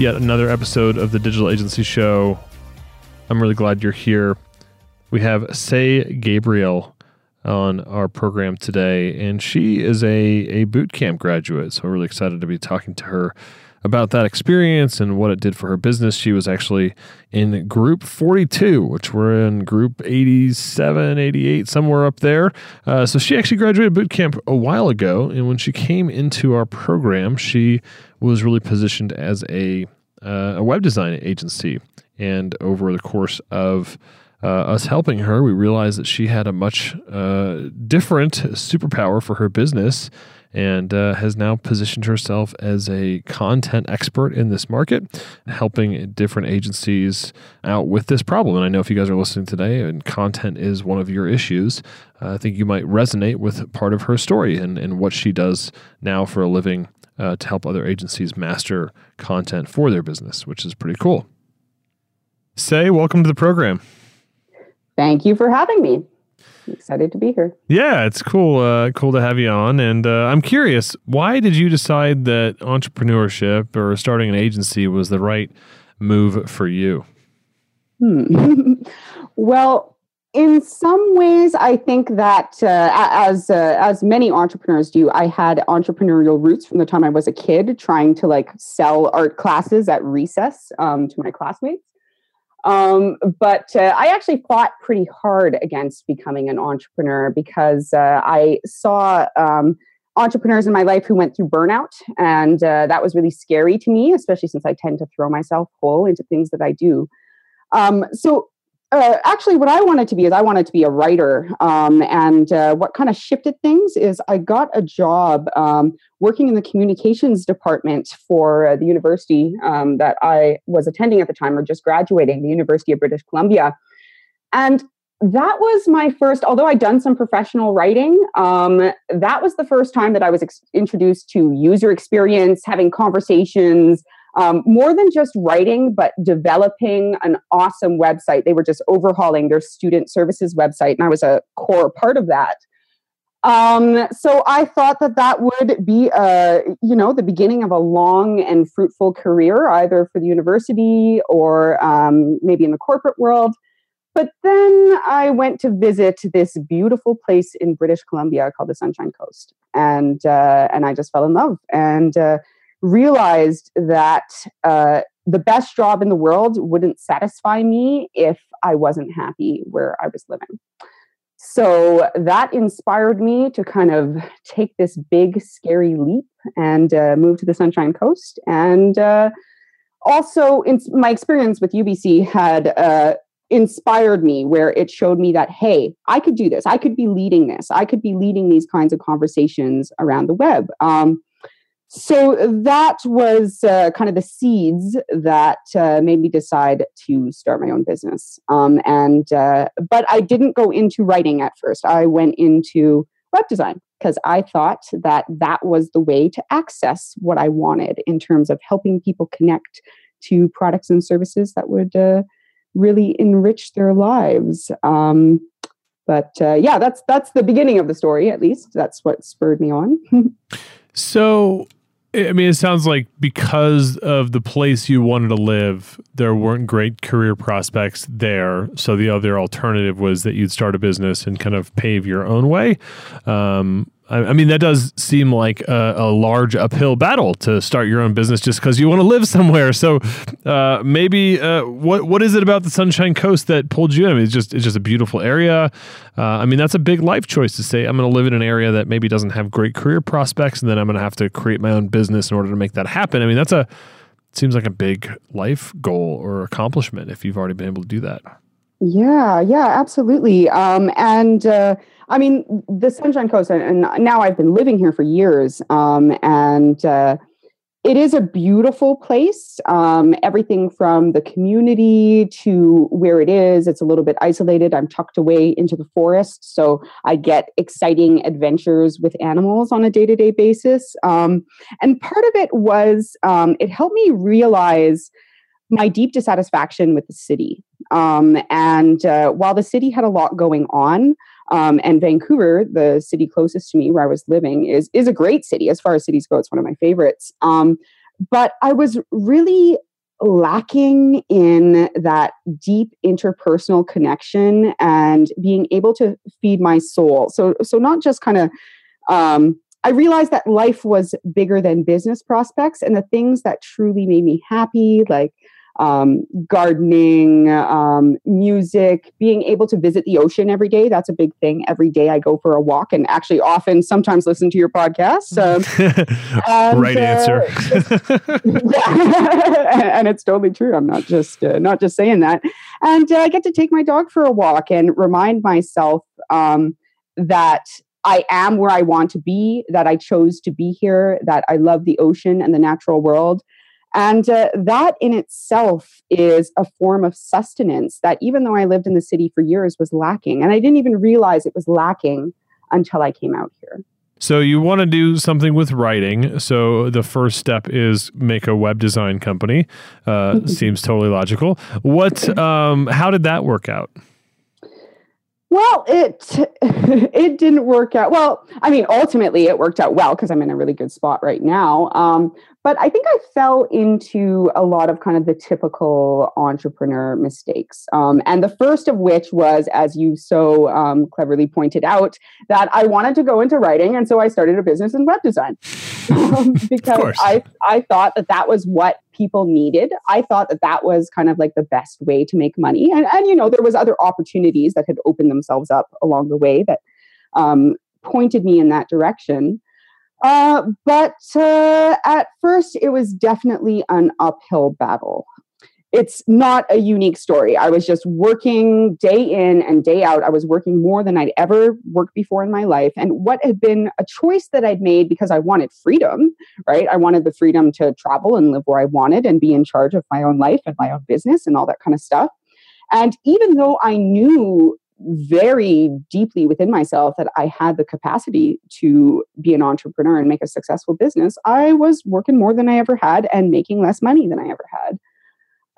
yet another episode of the Digital Agency Show. I'm really glad you're here. We have Say Gabriel on our program today, and she is a, a boot camp graduate. So we're really excited to be talking to her about that experience and what it did for her business. She was actually in group 42, which we're in group 87, 88, somewhere up there. Uh, so she actually graduated boot camp a while ago. And when she came into our program, she was really positioned as a uh, a web design agency. And over the course of uh, us helping her, we realized that she had a much uh, different superpower for her business and uh, has now positioned herself as a content expert in this market, helping different agencies out with this problem. And I know if you guys are listening today and content is one of your issues, uh, I think you might resonate with part of her story and, and what she does now for a living uh, to help other agencies master content for their business, which is pretty cool. Say, welcome to the program. Thank you for having me. I'm excited to be here. Yeah, it's cool. Uh, cool to have you on. And uh, I'm curious, why did you decide that entrepreneurship or starting an agency was the right move for you? Hmm. well, in some ways, I think that uh, as uh, as many entrepreneurs do, I had entrepreneurial roots from the time I was a kid, trying to like sell art classes at recess um, to my classmates. Um, but uh, I actually fought pretty hard against becoming an entrepreneur because uh, I saw um, entrepreneurs in my life who went through burnout, and uh, that was really scary to me, especially since I tend to throw myself whole into things that I do. Um, so uh, actually, what I wanted to be is I wanted to be a writer. Um, and uh, what kind of shifted things is I got a job um, working in the communications department for uh, the university um, that I was attending at the time or just graduating, the University of British Columbia. And that was my first, although I'd done some professional writing, um, that was the first time that I was ex- introduced to user experience, having conversations um, more than just writing, but developing an awesome website. They were just overhauling their student services website, and I was a core part of that. Um, so I thought that that would be, a, uh, you know, the beginning of a long and fruitful career, either for the university or um, maybe in the corporate world. But then I went to visit this beautiful place in British Columbia called the Sunshine Coast, and uh, and I just fell in love. And uh, realized that uh, the best job in the world wouldn't satisfy me if I wasn't happy where I was living. So that inspired me to kind of take this big, scary leap and uh, move to the Sunshine Coast. And uh, also, in my experience with UBC had uh, inspired me where it showed me that, hey, I could do this. I could be leading this. I could be leading these kinds of conversations around the web. Um, so that was uh, kind of the seeds that uh, made me decide to start my own business. Um, and uh, but i didn't go into writing at first. I went into web design because i thought that that was the way to access what i wanted in terms of helping people connect to products and services that would uh, really enrich their lives. Um, but uh, yeah that's that's the beginning of the story at least. That's what spurred me on. So I mean, it sounds like because of the place you wanted to live, there weren't great career prospects there. So the other alternative was that you'd start a business and kind of pave your own way. Um, I, mean, that does seem like a, a, large uphill battle to start your own business just because you want to live somewhere. So uh, maybe uh, what what is it about the Sunshine Coast that pulled you in? I mean, it's just it's just a beautiful area. Uh, I mean, that's a big life choice to say I'm going to live in an area that maybe doesn't have great career prospects, and then I'm going to have to create my own business in order to make that happen. I mean, that's a seems like a big life goal or accomplishment if you've already been able to do that. Yeah, yeah, absolutely. Um, and uh, I mean, the Sunshine Coast, and now I've been living here for years. Um, and uh, it is a beautiful place. Um, everything from the community to where it is, it's a little bit isolated. I'm tucked away into the forest, so I get exciting adventures with animals on a day to day basis. Um, and part of it was um, it helped me realize my deep dissatisfaction with the city. Um, and uh, while the city had a lot going on, um, and Vancouver, the city closest to me where I was living, is is a great city as far as cities go. It's one of my favorites. Um, but I was really lacking in that deep interpersonal connection and being able to feed my soul. So so not just kind of um, I realized that life was bigger than business prospects and the things that truly made me happy, like um, gardening, um, music, being able to visit the ocean every day. That's a big thing. Every day I go for a walk and actually often sometimes listen to your podcast. Um, right uh, answer. and it's totally true. I'm not just uh, not just saying that. And uh, I get to take my dog for a walk and remind myself um, that I am where I want to be, that I chose to be here, that I love the ocean and the natural world and uh, that in itself is a form of sustenance that, even though I lived in the city for years, was lacking. And I didn't even realize it was lacking until I came out here. So you want to do something with writing. So the first step is make a web design company. Uh, seems totally logical. What? Um, how did that work out? Well, it it didn't work out. Well, I mean, ultimately it worked out well because I'm in a really good spot right now. Um, but I think I fell into a lot of kind of the typical entrepreneur mistakes. Um, and the first of which was, as you so um, cleverly pointed out, that I wanted to go into writing, and so I started a business in web design um, because I I thought that that was what people needed. I thought that that was kind of like the best way to make money. And, and you know, there was other opportunities that had opened themselves up along the way that um, pointed me in that direction. Uh, but uh, at first, it was definitely an uphill battle it's not a unique story. I was just working day in and day out. I was working more than I'd ever worked before in my life. And what had been a choice that I'd made because I wanted freedom, right? I wanted the freedom to travel and live where I wanted and be in charge of my own life and my own business and all that kind of stuff. And even though I knew very deeply within myself that I had the capacity to be an entrepreneur and make a successful business, I was working more than I ever had and making less money than I ever had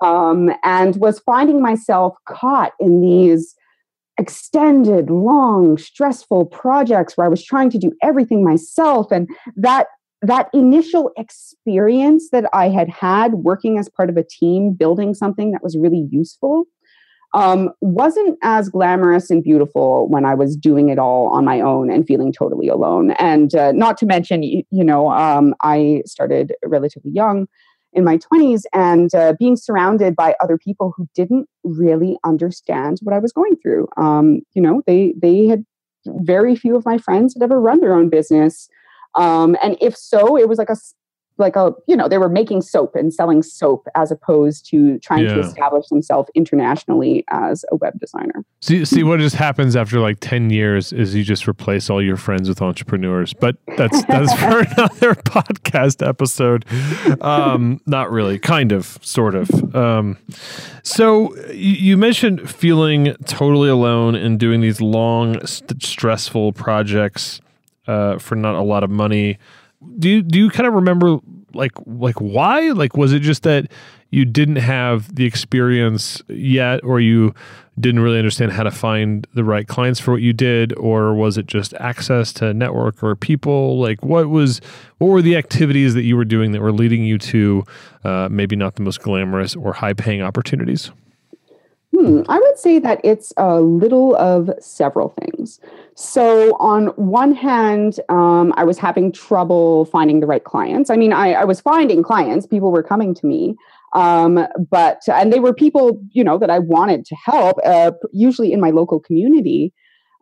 um, and was finding myself caught in these extended, long, stressful projects where I was trying to do everything myself. And that that initial experience that I had had working as part of a team, building something that was really useful, um, wasn't as glamorous and beautiful when I was doing it all on my own and feeling totally alone. And uh, not to mention, you, you know, um, I started relatively young in my 20s and uh, being surrounded by other people who didn't really understand what I was going through. Um, you know, they they had very few of my friends had ever run their own business. Um, and if so, it was like a like a you know they were making soap and selling soap as opposed to trying yeah. to establish themselves internationally as a web designer. See see what just happens after like 10 years is you just replace all your friends with entrepreneurs but that's that's for another podcast episode. Um not really kind of sort of. Um so you mentioned feeling totally alone and doing these long st- stressful projects uh, for not a lot of money do you do you kind of remember like like why? Like was it just that you didn't have the experience yet or you didn't really understand how to find the right clients for what you did or was it just access to network or people? Like what was what were the activities that you were doing that were leading you to uh, maybe not the most glamorous or high paying opportunities Hmm, I would say that it's a little of several things. So, on one hand, um, I was having trouble finding the right clients. I mean, I, I was finding clients, people were coming to me, um, but, and they were people, you know, that I wanted to help, uh, usually in my local community.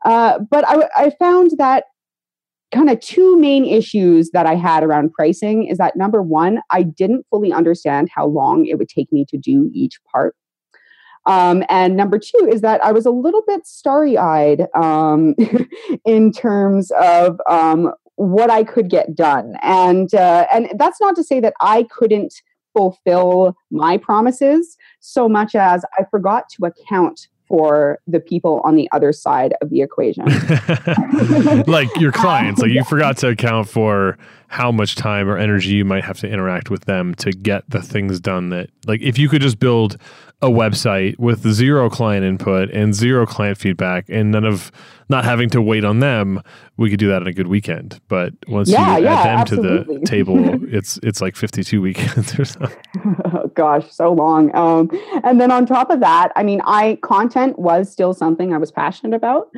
Uh, but I, I found that kind of two main issues that I had around pricing is that number one, I didn't fully understand how long it would take me to do each part. Um, and number two is that I was a little bit starry eyed um, in terms of um, what I could get done. And uh, and that's not to say that I couldn't fulfill my promises so much as I forgot to account for the people on the other side of the equation. like your clients, like you forgot to account for how much time or energy you might have to interact with them to get the things done that like if you could just build a website with zero client input and zero client feedback and none of not having to wait on them, we could do that in a good weekend. But once yeah, you yeah, add them absolutely. to the table, it's it's like 52 weekends or something. oh, gosh, so long. Um, and then on top of that, I mean, I content was still something I was passionate about.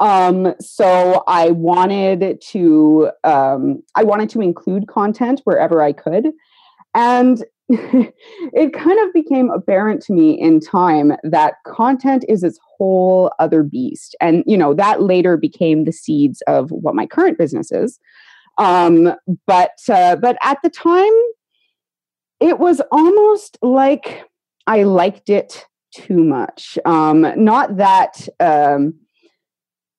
Um, so I wanted to um, I wanted to include content wherever I could. And it kind of became apparent to me in time that content is its whole other beast. And, you know, that later became the seeds of what my current business is. Um, but, uh, but at the time, it was almost like I liked it too much. Um, not that, um,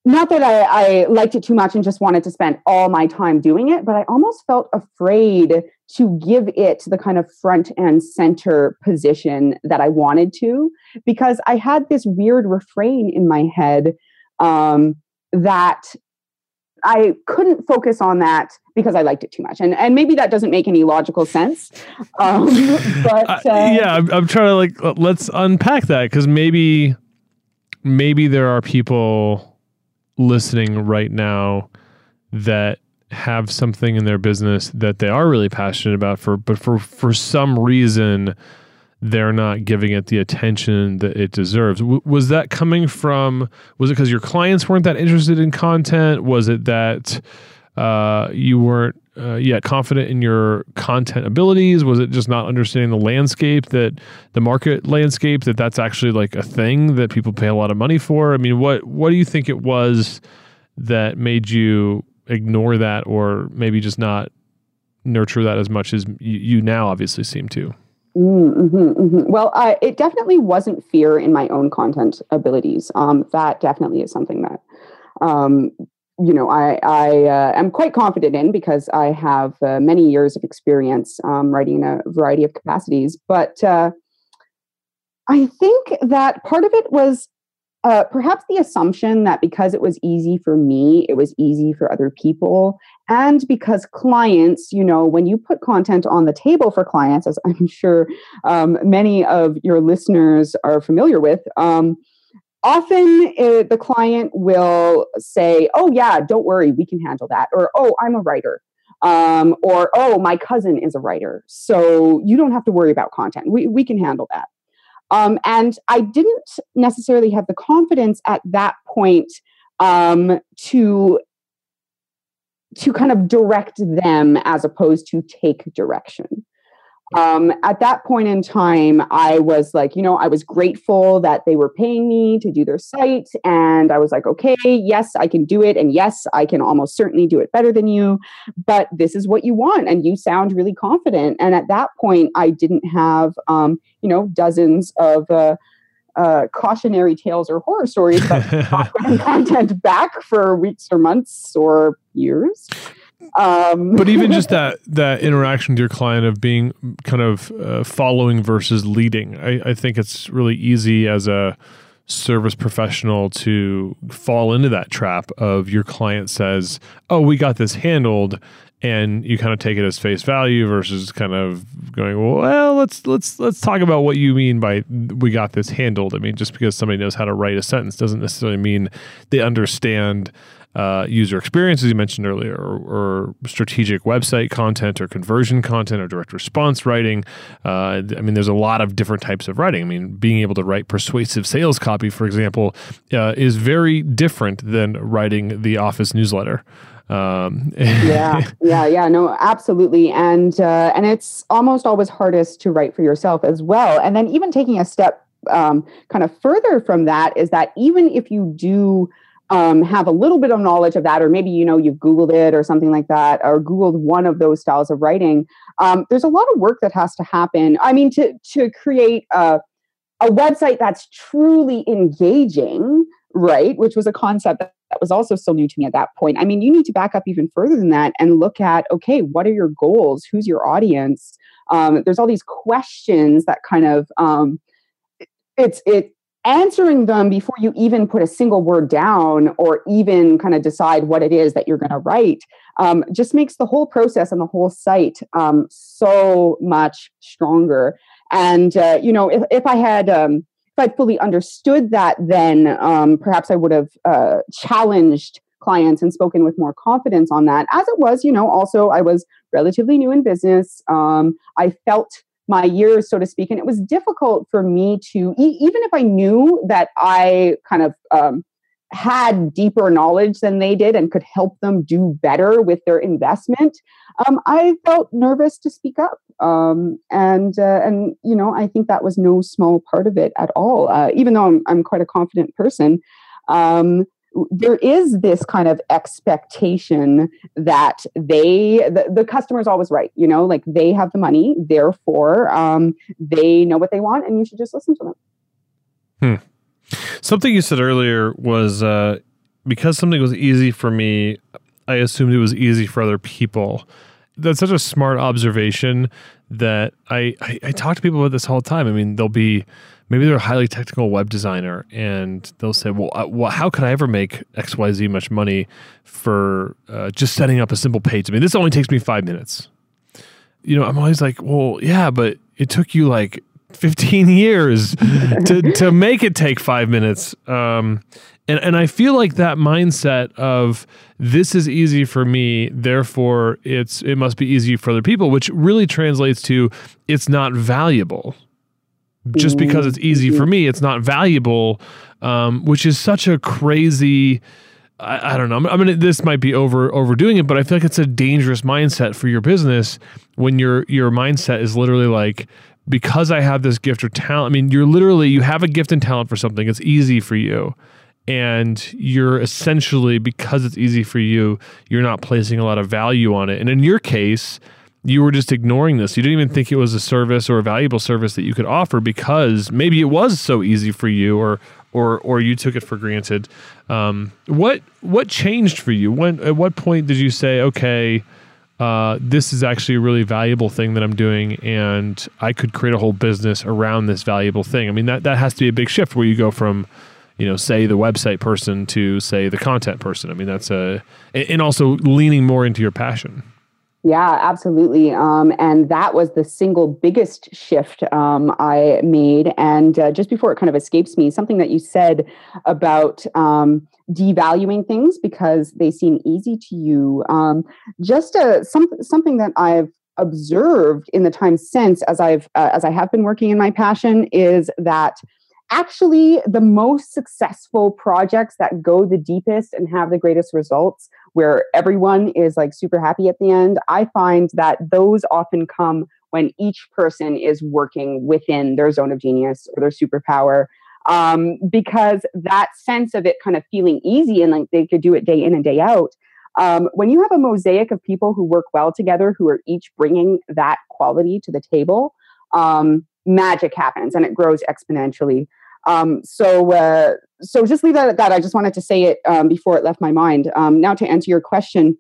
not that I, I liked it too much and just wanted to spend all my time doing it, but I almost felt afraid to give it the kind of front and center position that I wanted to, because I had this weird refrain in my head um, that I couldn't focus on that because I liked it too much, and and maybe that doesn't make any logical sense. Um, but uh, yeah, I'm, I'm trying to like let's unpack that because maybe maybe there are people listening right now that have something in their business that they are really passionate about for but for for some reason they're not giving it the attention that it deserves. W- was that coming from was it cuz your clients weren't that interested in content? Was it that uh, you weren't uh, yet confident in your content abilities? Was it just not understanding the landscape that the market landscape that that's actually like a thing that people pay a lot of money for? I mean, what what do you think it was that made you ignore that or maybe just not nurture that as much as you, you now obviously seem to? Mm-hmm, mm-hmm. Well, uh, it definitely wasn't fear in my own content abilities. Um, that definitely is something that, um, you know, I, I uh, am quite confident in because I have uh, many years of experience um, writing in a variety of capacities. But uh, I think that part of it was uh, perhaps the assumption that because it was easy for me, it was easy for other people. And because clients, you know, when you put content on the table for clients, as I'm sure um, many of your listeners are familiar with, um, often it, the client will say, Oh, yeah, don't worry, we can handle that. Or, Oh, I'm a writer. Um, or, Oh, my cousin is a writer. So you don't have to worry about content. We, we can handle that. Um, and I didn't necessarily have the confidence at that point um, to to kind of direct them as opposed to take direction um, at that point in time, I was like, you know, I was grateful that they were paying me to do their site. And I was like, okay, yes, I can do it. And yes, I can almost certainly do it better than you. But this is what you want. And you sound really confident. And at that point, I didn't have, um, you know, dozens of, uh, uh, cautionary tales or horror stories about content back for weeks or months or years. Um, but even just that that interaction with your client of being kind of uh, following versus leading, I, I think it's really easy as a service professional to fall into that trap of your client says, "Oh, we got this handled." and you kind of take it as face value versus kind of going well let's let's let's talk about what you mean by we got this handled i mean just because somebody knows how to write a sentence doesn't necessarily mean they understand uh, user experience, as you mentioned earlier, or, or, strategic website content, or conversion content, or direct response writing. Uh, I mean, there's a lot of different types of writing. I mean, being able to write persuasive sales copy, for example, uh, is very different than writing the office newsletter. Um, yeah, yeah, yeah. No, absolutely, and uh, and it's almost always hardest to write for yourself as well. And then even taking a step um, kind of further from that is that even if you do um, have a little bit of knowledge of that, or maybe you know you've Googled it or something like that, or Googled one of those styles of writing. Um, there's a lot of work that has to happen. I mean, to to create a, a website that's truly engaging, right? Which was a concept that that was also still new to me at that point. I mean, you need to back up even further than that and look at okay, what are your goals? Who's your audience? Um, there's all these questions that kind of um, it's it answering them before you even put a single word down or even kind of decide what it is that you're going to write um, just makes the whole process and the whole site um, so much stronger. And uh, you know if, if i had um, if i'd fully understood that then um, perhaps i would have uh, challenged clients and spoken with more confidence on that. As it was you know also i was relatively new in business um, i felt my years, so to speak. And it was difficult for me to, e- even if I knew that I kind of um, had deeper knowledge than they did and could help them do better with their investment, um, I felt nervous to speak up. Um, and uh, and you know, I think that was no small part of it at all. Uh, even though I'm I'm quite a confident person. Um, there is this kind of expectation that they the, the customer is always right you know like they have the money therefore um, they know what they want and you should just listen to them hmm. something you said earlier was uh, because something was easy for me i assumed it was easy for other people that's such a smart observation that I, I, I talk to people about this all the time i mean they'll be maybe they're a highly technical web designer and they'll say, well, well how could I ever make XYZ much money for uh, just setting up a simple page? I mean, this only takes me five minutes. You know, I'm always like, well, yeah, but it took you like 15 years to, to make it take five minutes. Um, and, and I feel like that mindset of this is easy for me, therefore it's it must be easy for other people, which really translates to it's not valuable just because it's easy for me, it's not valuable, um, which is such a crazy. I, I don't know. I mean, this might be over overdoing it, but I feel like it's a dangerous mindset for your business when your your mindset is literally like because I have this gift or talent. I mean, you're literally you have a gift and talent for something. It's easy for you, and you're essentially because it's easy for you, you're not placing a lot of value on it. And in your case you were just ignoring this. You didn't even think it was a service or a valuable service that you could offer because maybe it was so easy for you, or or or you took it for granted. Um, what what changed for you? When at what point did you say, okay, uh, this is actually a really valuable thing that I'm doing, and I could create a whole business around this valuable thing? I mean, that that has to be a big shift where you go from you know, say the website person to say the content person. I mean, that's a, and also leaning more into your passion. Yeah, absolutely. Um, and that was the single biggest shift um, I made. And uh, just before it kind of escapes me, something that you said about um, devaluing things because they seem easy to you. Um, just a, some, something that I've observed in the time since, as I've uh, as I have been working in my passion, is that actually the most successful projects that go the deepest and have the greatest results where everyone is like super happy at the end i find that those often come when each person is working within their zone of genius or their superpower um, because that sense of it kind of feeling easy and like they could do it day in and day out um, when you have a mosaic of people who work well together who are each bringing that quality to the table um, magic happens and it grows exponentially um, so, uh, so just leave that at that. I just wanted to say it um, before it left my mind. Um, now, to answer your question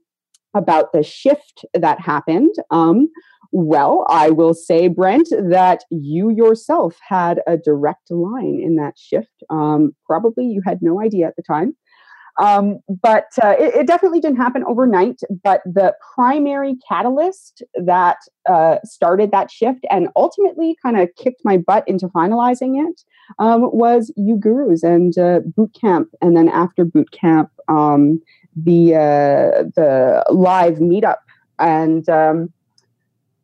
about the shift that happened, um, well, I will say, Brent, that you yourself had a direct line in that shift. Um, probably you had no idea at the time. Um, but uh, it, it, definitely didn't happen overnight. But the primary catalyst that uh, started that shift and ultimately kind of kicked my butt into finalizing it um, was uGurus and uh, boot camp. And then after boot camp, um, the uh, the live meetup and um,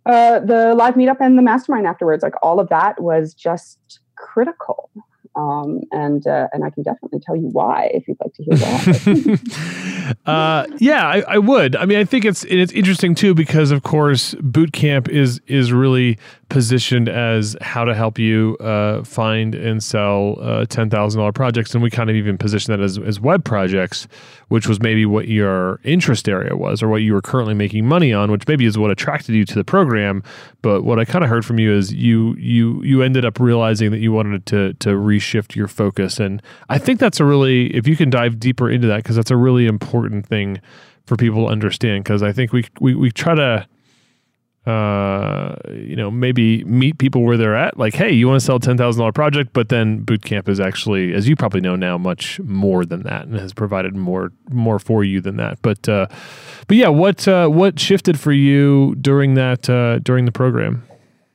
uh, the live meetup and the mastermind afterwards. Like all of that was just critical. Um, and uh, and I can definitely tell you why if you'd like to hear that. uh, yeah, I, I, would. I mean, I think it's it's interesting too because of course boot camp is is really positioned as how to help you uh, find and sell uh, ten thousand dollar projects, and we kind of even position that as as web projects, which was maybe what your interest area was, or what you were currently making money on, which maybe is what attracted you to the program. But what I kind of heard from you is you you you ended up realizing that you wanted to to reshift your focus, and I think that's a really if you can dive deeper into that because that's a really important thing for people to understand. Because I think we we we try to uh, you know, maybe meet people where they're at. Like, hey, you want to sell ten thousand dollar project, but then Bootcamp is actually, as you probably know now, much more than that, and has provided more more for you than that. But uh, but yeah, what uh, what shifted for you during that uh, during the program?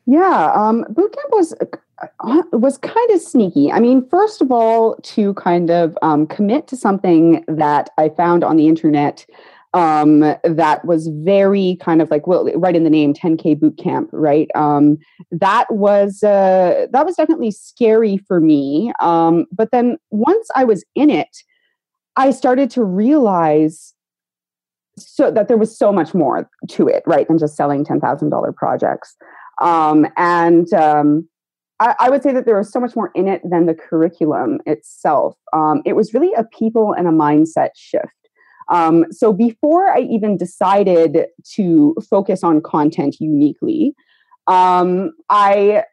Yeah, um, Bootcamp was uh, was kind of sneaky. I mean, first of all, to kind of um, commit to something that I found on the internet um, that was very kind of like well right in the name 10k boot camp right? Um, that was uh, that was definitely scary for me. Um, but then once i was in it i started to realize so that there was so much more to it right than just selling $10000 projects. Um, and um, I, would say that there was so much more in it than the curriculum itself. Um, it was really a people and a mindset shift um, so before I even decided to focus on content uniquely, um, I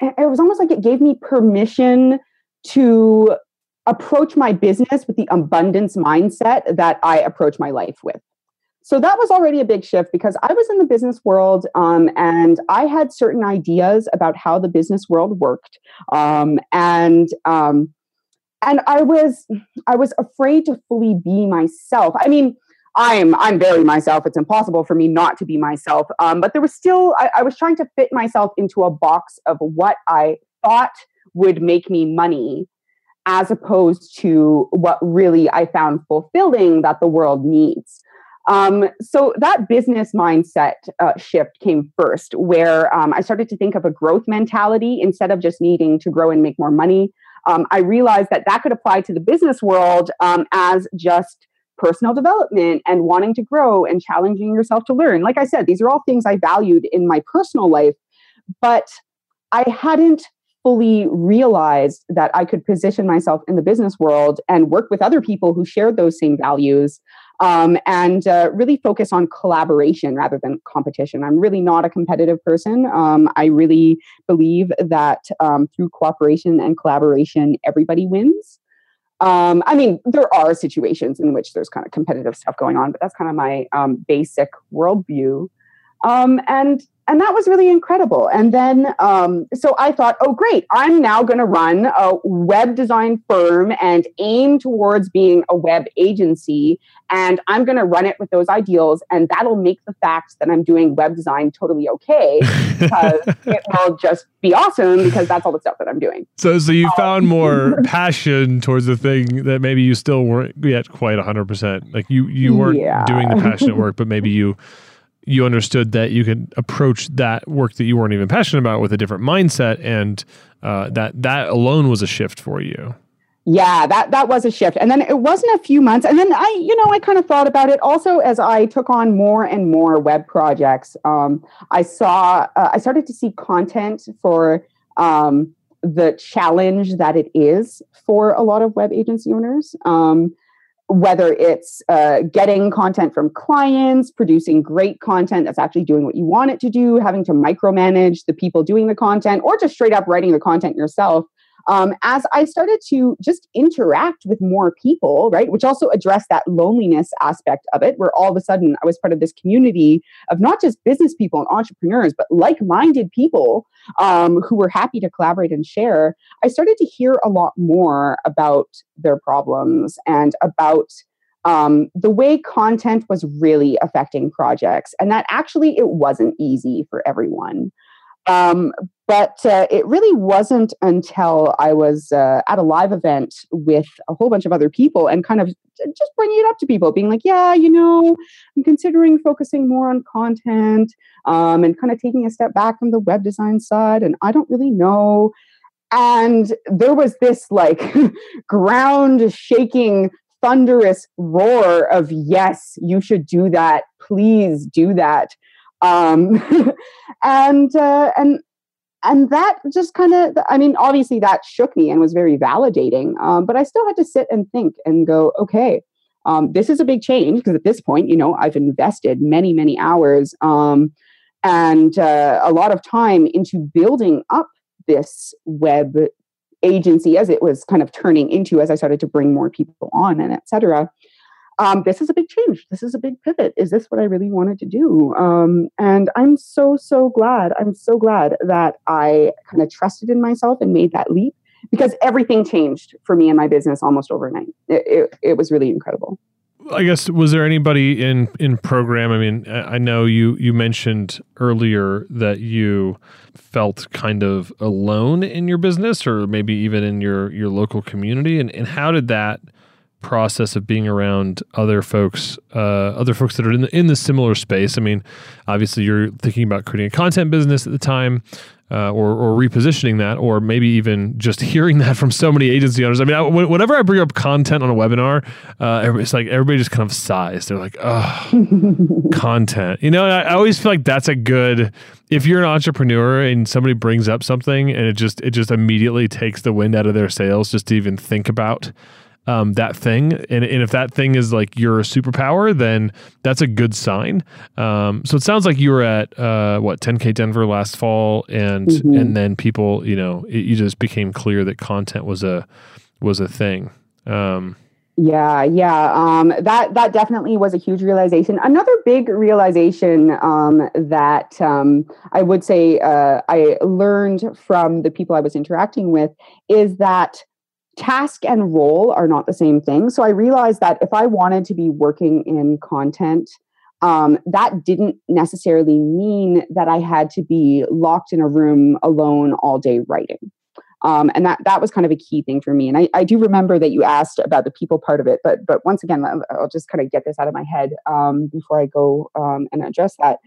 it was almost like it gave me permission to approach my business with the abundance mindset that I approach my life with. So that was already a big shift because I was in the business world um, and I had certain ideas about how the business world worked. Um, and um, and i was i was afraid to fully be myself. I mean i'm i'm very myself. It's impossible for me not to be myself. Um, but there was still I, I was trying to fit myself into a box of what i thought would make me money as opposed to what really i found fulfilling that the world needs. Um, so that business mindset uh, shift came first, where um, I started to think of a growth mentality instead of just needing to grow and make more money um, I realized that that could apply to the business world um, as just personal development and wanting to grow and challenging yourself to learn. Like I said, these are all things I valued in my personal life, but I hadn't fully realized that I could position myself in the business world and work with other people who shared those same values um, and uh, really focus on collaboration rather than competition. I'm really not a competitive person. Um, I really believe that um, through cooperation and collaboration, everybody wins. Um, I mean, there are situations in which there's kind of competitive stuff going on, but that's kind of my um, basic worldview. Um, and and that was really incredible. And then, um, so I thought, oh, great, I'm now going to run a web design firm and aim towards being a web agency. And I'm going to run it with those ideals. And that'll make the fact that I'm doing web design totally okay because it will just be awesome because that's all the stuff that I'm doing. So, so you um, found more passion towards the thing that maybe you still weren't yet quite 100%. Like you, you weren't yeah. doing the passionate work, but maybe you you understood that you could approach that work that you weren't even passionate about with a different mindset, and uh, that that alone was a shift for you. Yeah, that that was a shift, and then it wasn't a few months, and then I, you know, I kind of thought about it. Also, as I took on more and more web projects, um, I saw uh, I started to see content for um, the challenge that it is for a lot of web agency owners. Um, whether it's uh, getting content from clients, producing great content that's actually doing what you want it to do, having to micromanage the people doing the content, or just straight up writing the content yourself um, as I started to just interact with more people, right, which also addressed that loneliness aspect of it, where all of a sudden I was part of this community of not just business people and entrepreneurs, but like minded people um, who were happy to collaborate and share, I started to hear a lot more about their problems and about um, the way content was really affecting projects, and that actually it wasn't easy for everyone. Um, but uh, it really wasn't until I was uh, at a live event with a whole bunch of other people and kind of just bringing it up to people, being like, yeah, you know, I'm considering focusing more on content um, and kind of taking a step back from the web design side. And I don't really know. And there was this like ground shaking, thunderous roar of, yes, you should do that. Please do that um, and uh, and and that just kind of, I mean, obviously that shook me and was very validating. Um, but I still had to sit and think and go, okay, um, this is a big change because at this point, you know, I've invested many, many hours um, and uh, a lot of time into building up this web agency as it was kind of turning into as I started to bring more people on and etc um, this is a big change. This is a big pivot. Is this what I really wanted to do? Um, and I'm so, so glad. I'm so glad that I kind of trusted in myself and made that leap because everything changed for me and my business almost overnight. It, it, it was really incredible. I guess was there anybody in in program? I mean, I know you you mentioned earlier that you felt kind of alone in your business, or maybe even in your your local community. And and how did that process of being around other folks, uh, other folks that are in the, in the similar space. I mean, obviously you're thinking about creating a content business at the time, uh, or, or repositioning that, or maybe even just hearing that from so many agency owners. I mean, I, whenever I bring up content on a webinar, uh, it's like everybody just kind of sighs. They're like, "Oh, content." You know, I, I always feel like that's a good. If you're an entrepreneur and somebody brings up something and it just it just immediately takes the wind out of their sails just to even think about um, that thing. And, and if that thing is like your superpower, then that's a good sign. Um, so it sounds like you were at uh, what 10K Denver last fall, and mm-hmm. and then people, you know, it, you just became clear that content was a was a thing. Um, yeah, yeah. Um, that that definitely was a huge realization. Another big realization um, that um, I would say uh, I learned from the people I was interacting with is that task and role are not the same thing. So I realized that if I wanted to be working in content, um, that didn't necessarily mean that I had to be locked in a room alone all day writing. Um, and that that was kind of a key thing for me. And I, I, do remember that you asked about the people part of it, but but once again, I'll just kind of get this out of my head um, before I go um, and address that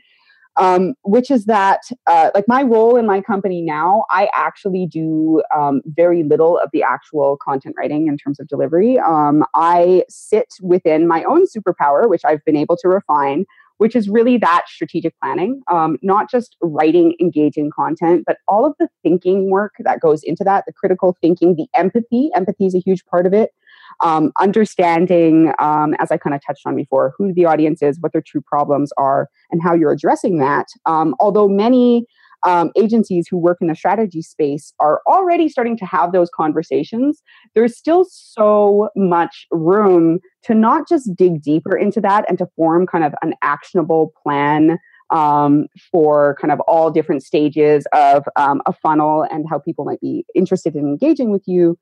um, which is that uh, like my role in my company now i actually do um, very little of the actual content writing in terms of delivery. Um, i sit within my own superpower which i've been able to refine which is really that strategic planning. Um, not just writing engaging content but all of the thinking work that goes into that the critical thinking the empathy. Empathy is a huge part of it um, understanding, um, as I kind of touched on before, who the audience is, what their true problems are, and how you're addressing that. Um, although many um, agencies who work in the strategy space are already starting to have those conversations, there's still so much room to not just dig deeper into that and to form kind of an actionable plan um, for kind of all different stages of um, a funnel and how people might be interested in engaging with you.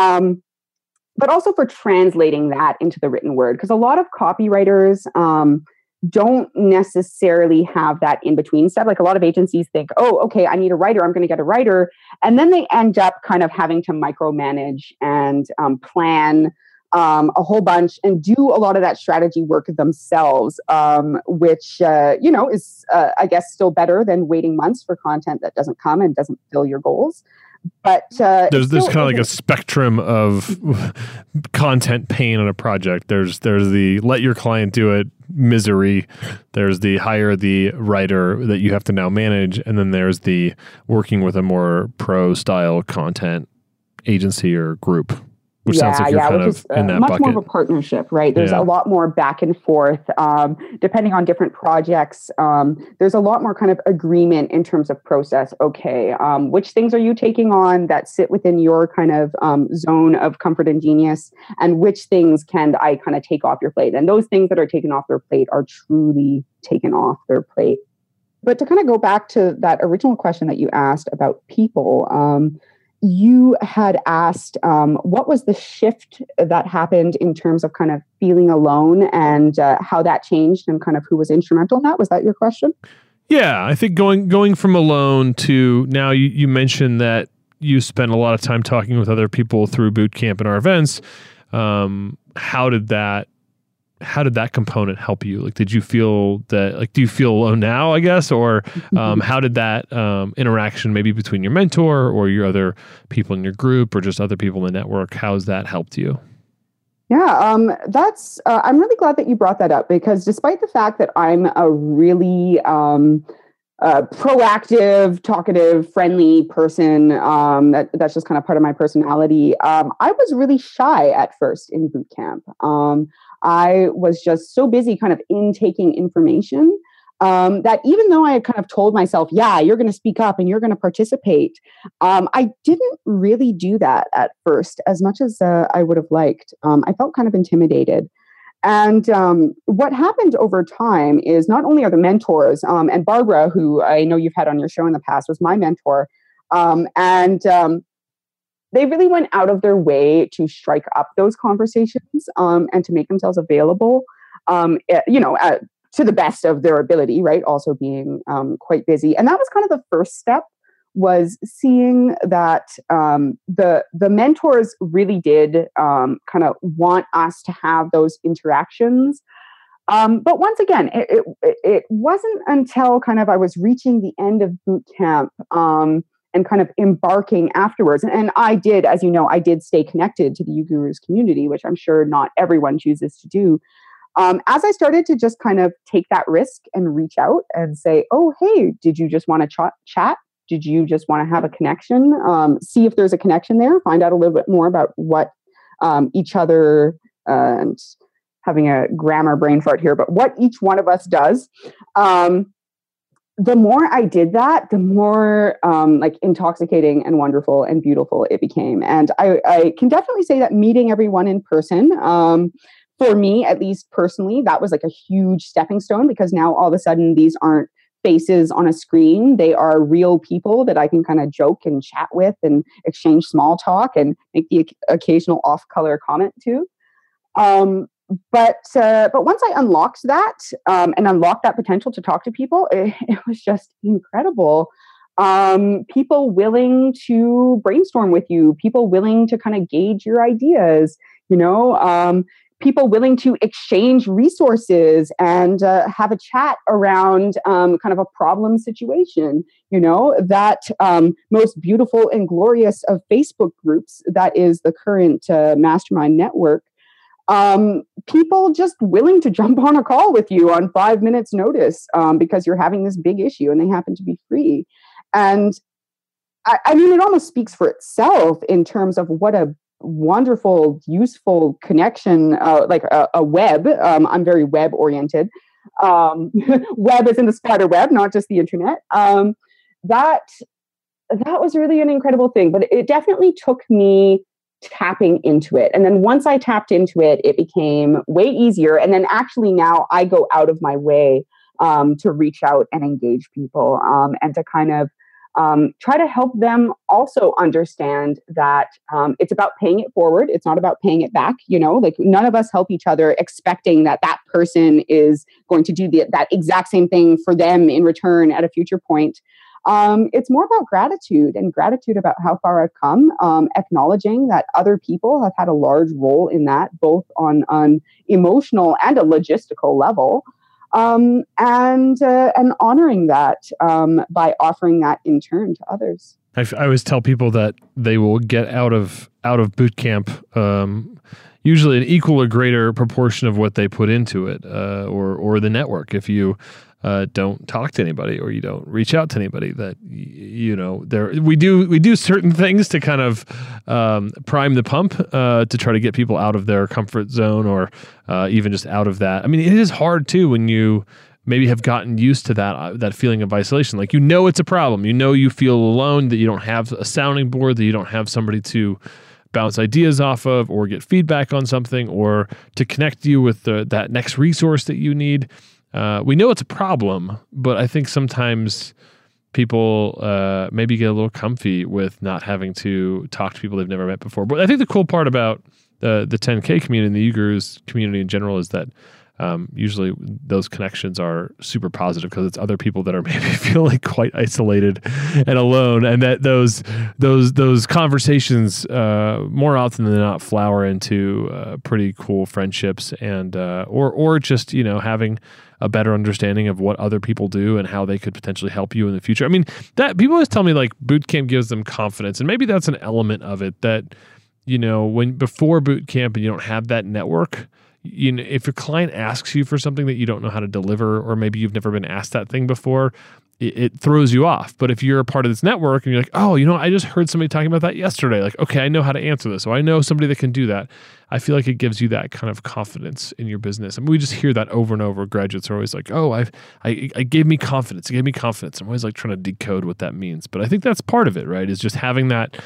Um, but also for translating that into the written word because a lot of copywriters um, don't necessarily have that in between step. Like a lot of agencies think oh okay i need a writer i'm going to get a writer and then they end up kind of having to micromanage and um, plan um, a whole bunch and do a lot of that strategy work themselves um, which uh, you know is uh, i guess still better than waiting months for content that doesn't come and doesn't fill your goals but uh, there's there's kind of like a spectrum of content pain on a project. There's there's the let your client do it misery. There's the hire the writer that you have to now manage, and then there's the working with a more pro style content agency or group which yeah, sounds like you're yeah, kind of is, uh, in that much bucket. more of a partnership, right? There's yeah. a lot more back and forth, um, depending on different projects. Um, there's a lot more kind of agreement in terms of process. Okay, um, which things are you taking on that sit within your kind of um, zone of comfort and genius, and which things can I kind of take off your plate? And those things that are taken off their plate are truly taken off their plate. But to kind of go back to that original question that you asked about people um, you had asked um, what was the shift that happened in terms of kind of feeling alone and uh, how that changed and kind of who was instrumental in that? Was that your question? Yeah i think going going from alone to now you, you mentioned that you spent a lot of time talking with other people through boot camp and our events. Um, how did that how did that component help you? Like, did you feel that, like, do you feel alone now, I guess? Or um, how did that um, interaction maybe between your mentor or your other people in your group or just other people in the network, how has that helped you? Yeah, um, that's, uh, I'm really glad that you brought that up because despite the fact that I'm a really, um, uh, proactive, talkative, friendly person. Um, that, that's just kind of part of my personality. Um, I was really shy at first in boot camp. Um, I was just so busy kind of intaking information um, that even though I had kind of told myself, yeah, you're going to speak up and you're going to participate, um, I didn't really do that at first as much as uh, I would have liked. Um, I felt kind of intimidated. And um, what happened over time is not only are the mentors, um, and Barbara, who I know you've had on your show in the past, was my mentor. Um, and they really went out of their way to strike up those conversations and to make themselves available. Um, eh, you know, to the best of their ability, right? Also being um, quite busy, and that was kind of the first step was seeing that um, the the mentors really did um, kind of want us to have those interactions. Um, but once again, it, it, it wasn't until kind of I was reaching the end of boot camp um, and kind of embarking afterwards. And, and, I did, as you know, I did stay connected to the uGurus community, which I'm sure not everyone chooses to do. Um, as I started to just kind of take that risk and reach out and say, oh, hey, did you just want to ch- chat? Did you just want to have a connection? Um, see if there's a connection there, find out a little bit more about what um, each other, uh, and having a grammar brain fart here, but what each one of us does. Um, the more I did that, the more um, like intoxicating and wonderful and beautiful it became. And I, I, can definitely say that meeting everyone in person um, for me, at least personally, that was like a huge stepping stone because now all of a sudden these aren't faces on a screen. They are real people that I can kind of joke and chat with and exchange small talk and make the occasional off color comment to. Um, but uh, but once I unlocked that um, and unlocked that potential to talk to people, it, it was just incredible. Um, people willing to brainstorm with you, people willing to kind of gauge your ideas. You know, um, people willing to exchange resources and uh, have a chat around um, kind of a problem situation you know that um, most beautiful and glorious of facebook groups that is the current uh, mastermind network um, people just willing to jump on a call with you on five minutes notice um, because you're having this big issue and they happen to be free and I, I mean, it almost speaks for itself in terms of what a wonderful, useful connection, uh, like a, a web. Um, I'm very web oriented. Um, web is in the spider web, not just the internet. Um, that that was really an incredible thing, but it definitely took me tapping into it. And then once I tapped into it, it became way easier. And then actually now I go out of my way um, to reach out and engage people um, and to kind of um, try to help them also understand that um, it's about paying it forward it's not about paying it back you know like none of us help each other expecting that that person is going to do the, that exact same thing for them in return at a future point um, it's more about gratitude and gratitude about how far I've come, um, acknowledging that other people have had a large role in that, both on an emotional and a logistical level um, and uh, and honoring that um, by offering that in turn to others. I, I, always tell people that they will get out of out of boot camp um, usually an equal or greater proportion of what they put into it, uh, or or the network. If you uh, don't talk to anybody or you don't reach out to anybody that you know there we do we do certain things to kind of um, prime the pump uh, to try to get people out of their comfort zone or uh, even just out of that. I mean it is hard too when you maybe have gotten used to that uh, that feeling of isolation. Like you know it's a problem. You know you feel alone that you don't have a sounding board that you don't have somebody to bounce ideas off of or get feedback on something or to connect you with the, that next resource that you need uh, we know it's a problem, but I think sometimes people uh, maybe get a little comfy with not having to talk to people they've never met before. But I think the cool part about the the 10K community and the uGurus community in general is that um, usually those connections are super positive because it's other people that are maybe feeling quite isolated and alone, and that those those those conversations uh, more often than not flower into uh, pretty cool friendships and uh, or or just you know having a better understanding of what other people do and how they could potentially help you in the future. I mean, that people always tell me like boot camp gives them confidence, and maybe that's an element of it that you know when before boot camp and you don't have that network. You know, if your client asks you for something that you don't know how to deliver, or maybe you've never been asked that thing before, it, it throws you off. But if you're a part of this network and you're like, oh, you know, I just heard somebody talking about that yesterday. Like, okay, I know how to answer this. So I know somebody that can do that. I feel like it gives you that kind of confidence in your business. I mean, we just hear that over and over. Graduates are always like, "Oh, I've, I, I gave me confidence. It gave me confidence." I'm always like trying to decode what that means, but I think that's part of it, right? Is just having that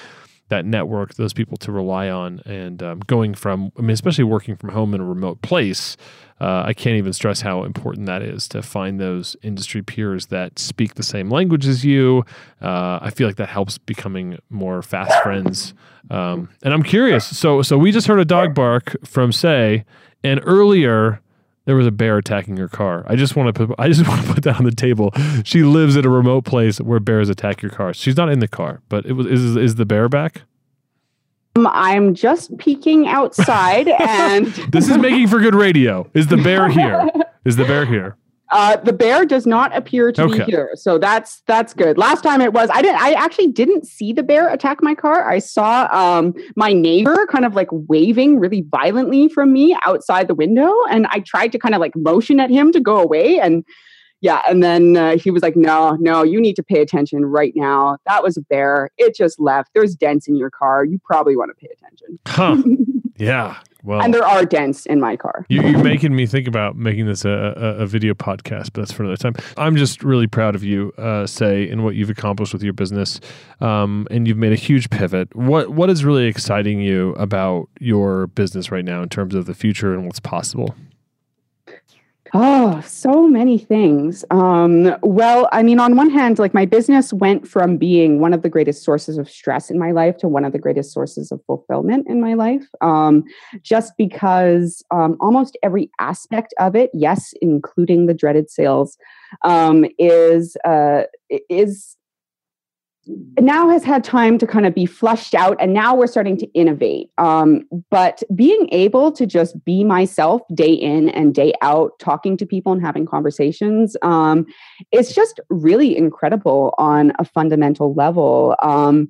that network, those people to rely on, and um, going from, I mean, especially working from home in a remote place, uh, I can't even stress how important that is to find those industry peers that speak the same language as you. Uh, I feel like that helps becoming more fast friends. Um, and I'm curious. So, so we just heard a dog bark from Say, and earlier there was a bear attacking her car. I just want to put I just want to put that on the table. She lives at a remote place where bears attack your car. She's not in the car, but it was is is the bear back? Um, I'm just peeking outside and This is making for good radio. Is the bear here? Is the bear here? Uh, the bear does not appear to Okay. be here, so that's that's good. Last time it was, I didn't. I actually didn't see the bear attack my car. I saw um, my neighbor kind of like waving really violently from me outside the window, and I tried to kind of like motion at him to go away, and yeah, and then uh, he was like, "No, no, you need to pay attention right now. That was a bear. It just left. There's dents in your car. You probably want to pay attention." Huh. Yeah. Well, and there are dents in my car. You, you're making me think about making this a, a, a video podcast, but that's for another time. I'm just really proud of you, uh, say, in what you've accomplished with your business, um, and you've made a huge pivot. What what is really exciting you about your business right now in terms of the future and what's possible? Oh, so many things. Um, well, I mean, on one hand, like my business went from being one of the greatest sources of stress in my life to one of the greatest sources of fulfillment in my life. Um, just because um, almost every aspect of it, yes, including the dreaded sales, um, is uh, is now has had time to kind of be flushed out and now we're starting to innovate. Um, but being able to just be myself day in and day out talking to people and having conversations um, it's just really incredible on a fundamental level. Um,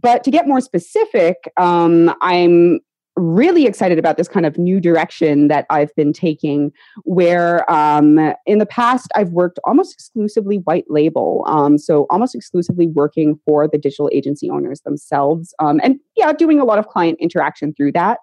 but to get more specific um, i'm really excited about this kind of new direction that I've been taking, where um, in the past I've worked almost exclusively white label, um, so almost exclusively working for the digital agency owners themselves, um, and yeah, doing a lot of client interaction through that.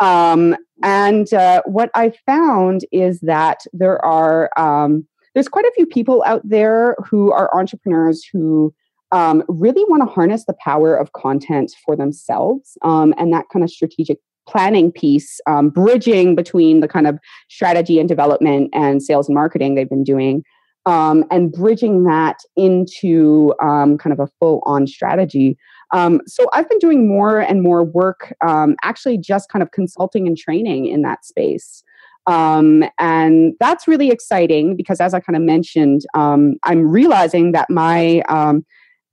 Um, and uh, what I found is that there are um, there's quite a few people out there who are entrepreneurs who um, really want to harness the power of content for themselves um, and that kind of strategic planning piece, um, bridging between the kind of strategy and development and sales and marketing they've been doing, um, and bridging that into um, kind of a full on strategy. Um, so I've been doing more and more work, actually, just kind of consulting and training in that space. Um, and that's really exciting because, as I kind of mentioned, um, I'm realizing that my um,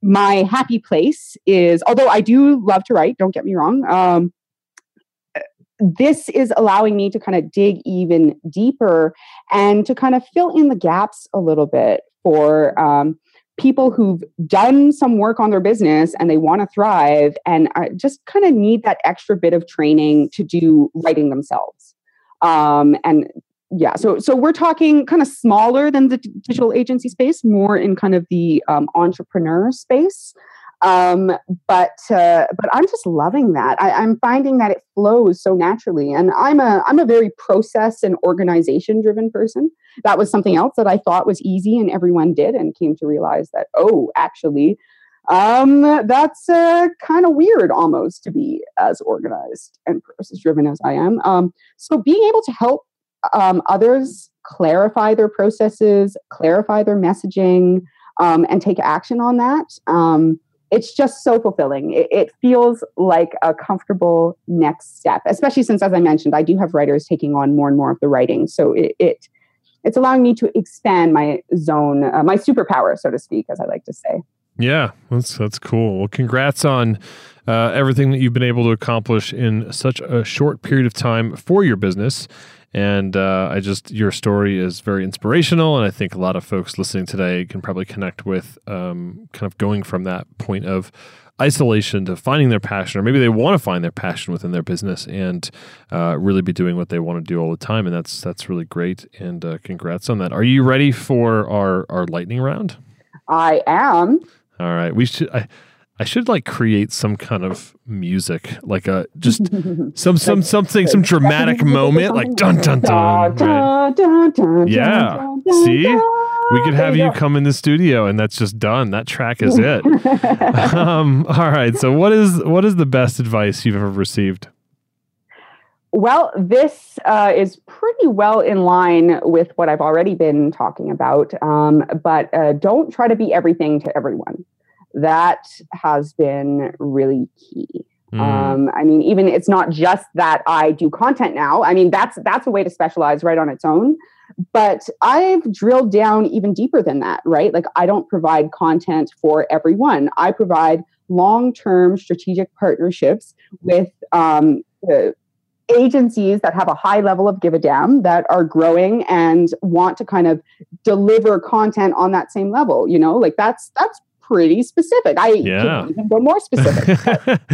my happy place is, although I do love to write, don't get me wrong. Um, this is allowing me to kind of dig even deeper and to kind of fill in the gaps a little bit for um, people who've done some work on their business and they want to thrive and just kind of need that extra bit of training to do writing themselves. Um, and yeah, so so we're talking kind of smaller than the digital agency space, more in kind of the um, entrepreneur space. Um, but uh, but I'm just loving that. I, I'm finding that it flows so naturally, and I'm a I'm a very process and organization driven person. That was something else that I thought was easy, and everyone did, and came to realize that oh, actually, um, that's uh, kind of weird almost to be as organized and process driven as I am. Um, so being able to help um, others clarify their processes, clarify their messaging, um, and take action on that. Um, it's just so fulfilling. It, it, feels like a comfortable next step, especially since, as I mentioned, I do have writers taking on more and more of the writing. So it, it it's allowing me to expand my zone, uh, my superpower, so to speak, as I like to say. Yeah, that's that's cool. Well, congrats on uh, everything that you've been able to accomplish in such a short period of time for your business. And uh, I just, your story is very inspirational. And I think a lot of folks listening today can probably connect with um, kind of going from that point of isolation to finding their passion, or maybe they want to find their passion within their business and uh, really be doing what they want to do all the time. And that's that's really great. And uh, congrats on that. Are you ready for our, our lightning round? I am. All right. We should. I, I should like create some kind of music, like a just some some something, some dramatic moment, like dun dun dun. dun, right? Yeah. See, we could have you come in the studio, and that's just done. That track is it. um, all right. So, what is what is the best advice you've ever received? Well, this uh, is pretty well in line with what I've already been talking about. Um, but uh, don't try to be everything to everyone. That has been really key. Mm. Um, I mean, even it's not just that I do content now. I mean, that's that's a way to specialize right on its own. But I've drilled down even deeper than that, right? Like I don't provide content for everyone. I provide long-term strategic partnerships with um, uh, agencies that have a high level of give a damn that are growing and want to kind of deliver content on that same level you know like that's that's pretty specific. I yeah. can even go more specific.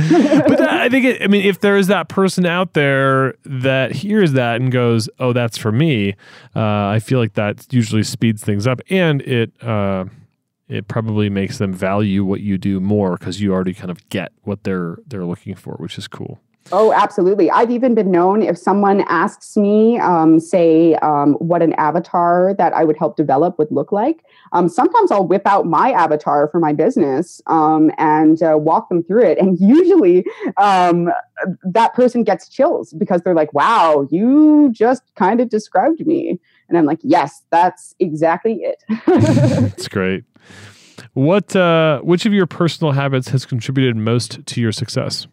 But that, i think it, i mean if there is that person out there that hears that and goes oh that's for me uh, i feel like that usually speeds things up and it uh, it probably makes them value what you do more because you already kind of get what they're they're looking for which is cool Oh, absolutely. I've even been known if someone asks me, um, say, um, what an avatar that I would help develop would look like. Um, sometimes I'll whip out my avatar for my business um, and uh, walk them through it. And usually um, that person gets chills because they're like, wow, you just kind of described me. And I'm like, yes, that's exactly it. That's great. What, uh, which of your personal habits has contributed most to your success?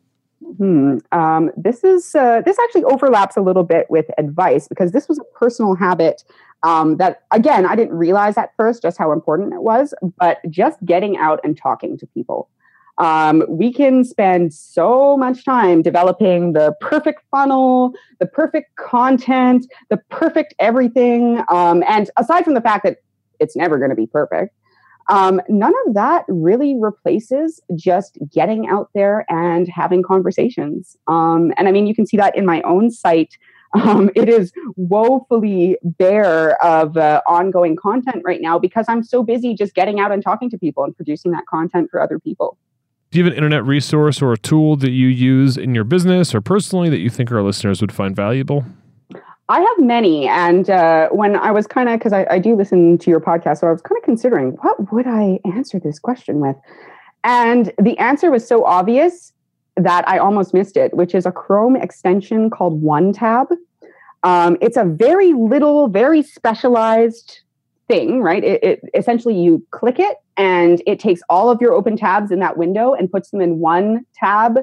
Hmm. Um, this is uh, this actually overlaps a little bit with advice because this was a personal habit um, that again I didn't realize at first just how important it was, but just getting out and talking to people. Um, we can spend so much time developing the perfect funnel, the perfect content, the perfect everything, um, and aside from the fact that it's never going to be perfect, um, none of that really replaces just getting out there and having conversations. Um, and I mean, you can see that in my own site. Um, it is woefully bare of uh, ongoing content right now because I'm so busy just getting out and talking to people and producing that content for other people. Do you have an internet resource or a tool that you use in your business or personally that you think our listeners would find valuable? I have many. And uh, when I was kind of, because I, I, do listen to your podcast, so I was kind of considering what would I answer this question with? And the answer was so obvious that I almost missed it, which is a Chrome extension called OneTab. Um, it's a very little, very specialized thing, right? It, it, essentially you click it and it takes all of your open tabs in that window and puts them in one tab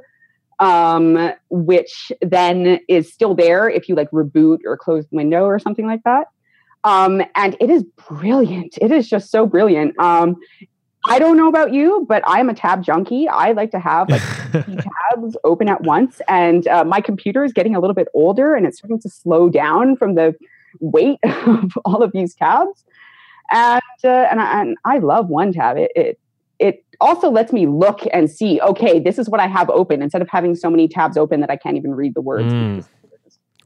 um, which then is still there if you like reboot or close the window or something like that. Um, and it is brilliant. It is just so brilliant. Um, I don't know about you, but I'm a tab junkie. I like to have like tabs open at once, and uh, my computer is getting a little bit older, and it's starting to slow down from the weight of all of these tabs. And uh, and, I, and I love one tab. it it also lets me look and see, okay, this is what I have open instead of having so many tabs open that I can't even read the words. Mm.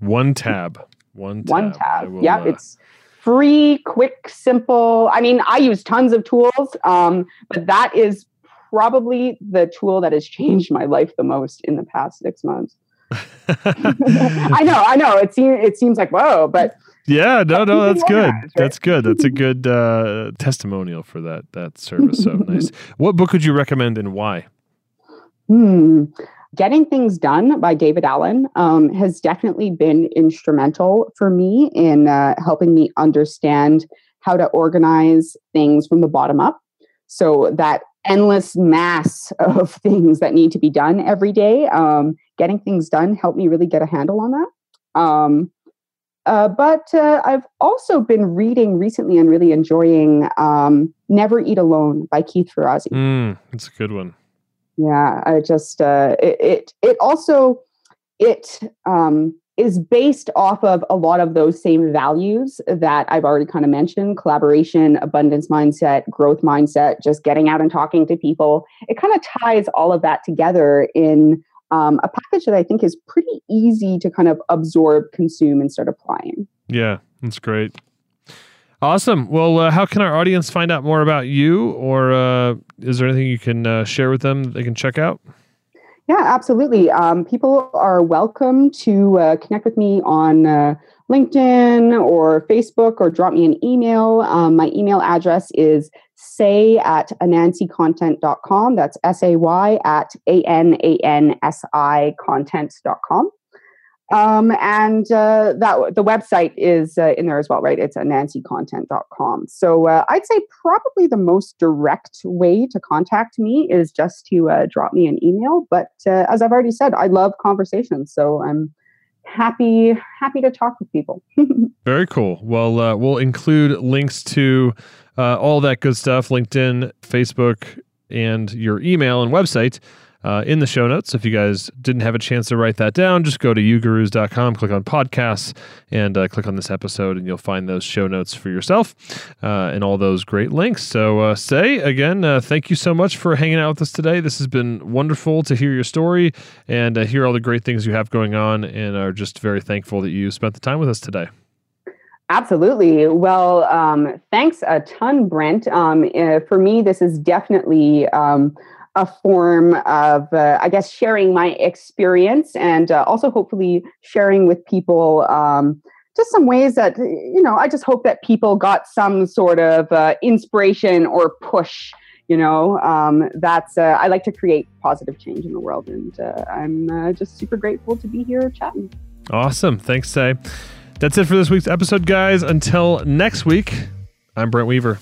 One tab. One tab. One tab. Yeah, uh... it's free, quick, simple. I mean, I use tons of tools, um, but that is probably the tool that has changed my life the most in the past six months. I know, I know. It seems it seems like whoa, but yeah, no, no, that's good. Right? That's good. That's a good uh, testimonial for that that service. So nice. What book would you recommend and why? Hmm. Getting Things Done by David Allen um, has definitely been instrumental for me in uh, helping me understand how to organize things from the bottom up. So that endless mass of things that need to be done every day, um, getting things done helped me really get a handle on that. Um, uh, but uh, I've also been reading recently and really enjoying um, Never Eat Alone by Keith Ferrazzi. Mm, that's a good one. Yeah, I just uh, it, it, it also it um, is based off of a lot of those same values that I've already kind of mentioned: collaboration, abundance mindset, growth mindset, just getting out and talking to people. It kind of ties all of that together in um, a package that I think is pretty easy to kind of absorb, consume, and start applying. Yeah, that's great. Awesome. Well, uh, how can our audience find out more about you, or uh, is there anything you can uh, share with them that they can check out? Yeah, absolutely. Um, people are welcome to uh, connect with me on uh, LinkedIn or Facebook or drop me an email. Um, my email address is say at anansicontent.com. That's S A Y at A N A N S I content.com. Um, and uh, that the website is uh, in there as well, right? It's anansicontent.com. So uh, I'd say probably the most direct way to contact me is just to uh, drop me an email. But uh, as I've already said, I love conversations, so I'm happy happy to talk with people. Very cool. Well, uh, we'll include links to all that good stuff: LinkedIn, Facebook, and your email and website uh, in the show notes. If you guys didn't have a chance to write that down, just go to ugurus.com, click on podcasts, and uh, click on this episode, and you'll find those show notes for yourself uh, and all those great links. So, uh, say again, uh, thank you so much for hanging out with us today. This has been wonderful to hear your story and uh, hear all the great things you have going on, and are just very thankful that you spent the time with us today. Absolutely. Well, um, thanks a ton, Brent. Um, for me, this is definitely. Um, a form of, uh, I guess, sharing my experience and uh, also hopefully sharing with people um, just some ways that, you know, I just hope that people got some sort of uh, inspiration or push. You know, um, that's, uh, I like to create positive change in the world. And uh, I'm uh, just super grateful to be here chatting. Awesome. Thanks, Say. That's it for this week's episode, guys. Until next week, I'm Brent Weaver.